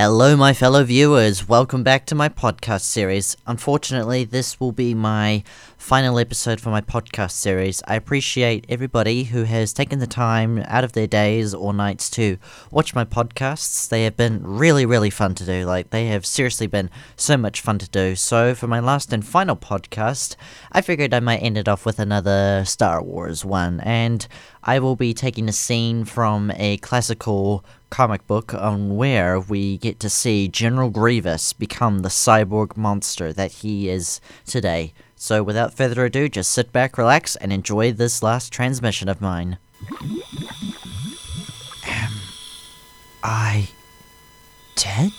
Hello, my fellow viewers. Welcome back to my podcast series. Unfortunately, this will be my final episode for my podcast series. I appreciate everybody who has taken the time out of their days or nights to watch my podcasts. They have been really, really fun to do. Like, they have seriously been so much fun to do. So, for my last and final podcast, I figured I might end it off with another Star Wars one. And I will be taking a scene from a classical comic book on where we get to see General Grievous become the cyborg monster that he is today. So, without further ado, just sit back, relax, and enjoy this last transmission of mine. Am I dead?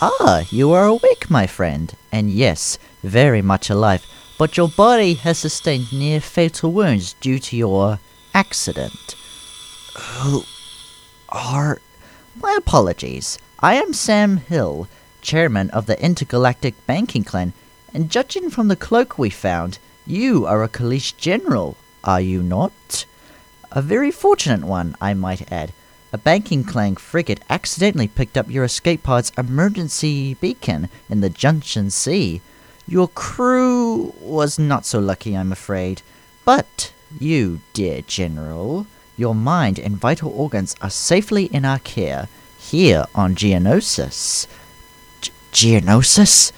Ah, you are awake, my friend, and yes, very much alive, but your body has sustained near fatal wounds due to your accident. Who are. My apologies. I am San Hill, chairman of the Intergalactic Banking Clan, and judging from the cloak we found, you are a Kaleesh general, are you not? A very fortunate one, I might add. A banking clan frigate accidentally picked up your escape pod's emergency beacon in the Junction Sea. Your crew was not so lucky, I'm afraid. But you, dear General, your mind and vital organs are safely in our care here on Geonosis. G- Geonosis?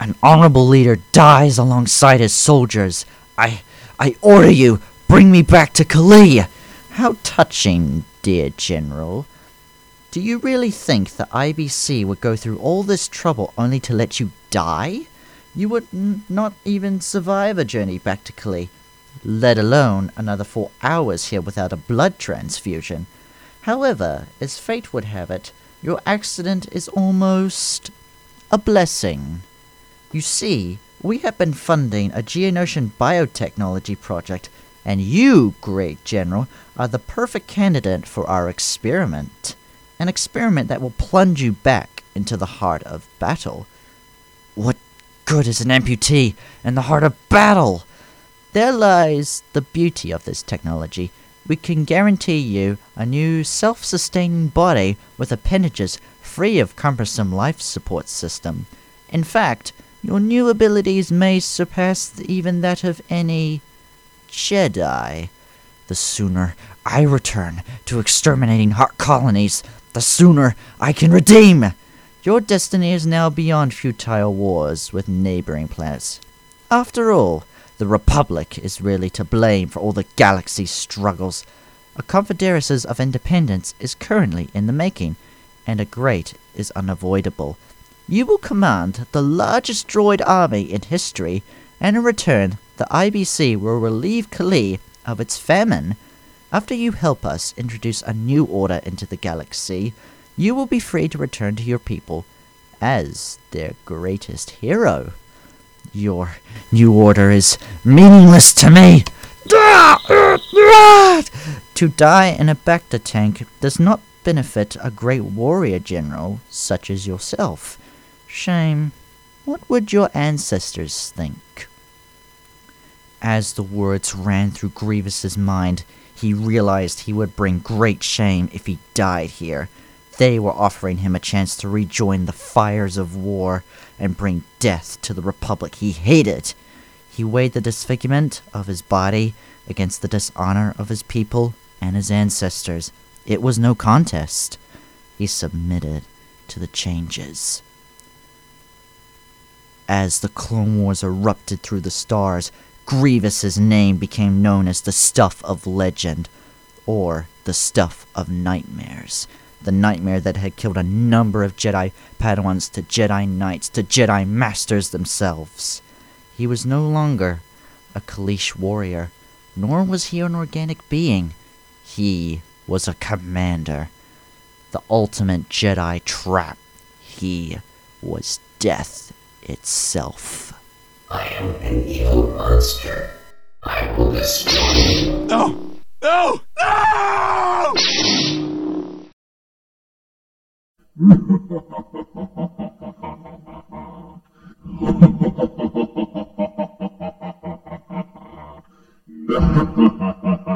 An honorable leader dies alongside his soldiers. I I order you, bring me back to Kalee. How touching, dear General. Do you really think the IBC would go through all this trouble only to let you die? You would n- not even survive a journey back to Kalee let alone another four hours here without a blood transfusion. However, as fate would have it, your accident is almost a blessing. You see, we have been funding a Geonosian biotechnology project, and you, great general, are the perfect candidate for our experiment. An experiment that will plunge you back into the heart of battle. What good is an amputee in the heart of battle? There lies the beauty of this technology. We can guarantee you a new self sustaining body with appendages free of cumbersome life support system. In fact, your new abilities may surpass even that of any Jedi. The sooner I return to exterminating heart colonies, the sooner I can redeem! Your destiny is now beyond futile wars with neighboring planets. After all, the Republic is really to blame for all the galaxy's struggles. A confederacy of independence is currently in the making, and a great is unavoidable. You will command the largest droid army in history, and in return, the IBC will relieve Kalee of its famine. After you help us introduce a new order into the galaxy, you will be free to return to your people as their greatest hero. Your new order is meaningless to me. To die in a Bacta tank does not benefit a great warrior general such as yourself. Shame. What would your ancestors think? As the words ran through Grievous's mind, he realized he would bring great shame if he died here. They were offering him a chance to rejoin the fires of war and bring death to the republic he hated. He weighed the disfigurement of his body against the dishonor of his people and his ancestors. It was no contest. He submitted to the changes. As the Clone Wars erupted through the stars, Grievous's name became known as the Stuff of Legend, or the Stuff of Nightmares the nightmare that had killed a number of Jedi Padawans to Jedi Knights to Jedi Masters themselves. He was no longer a Kaleesh warrior, nor was he an organic being. He was a commander, the ultimate Jedi trap. He was death itself. I am an evil monster. I will destroy you. No! No! No! Ha ha ha ha ha!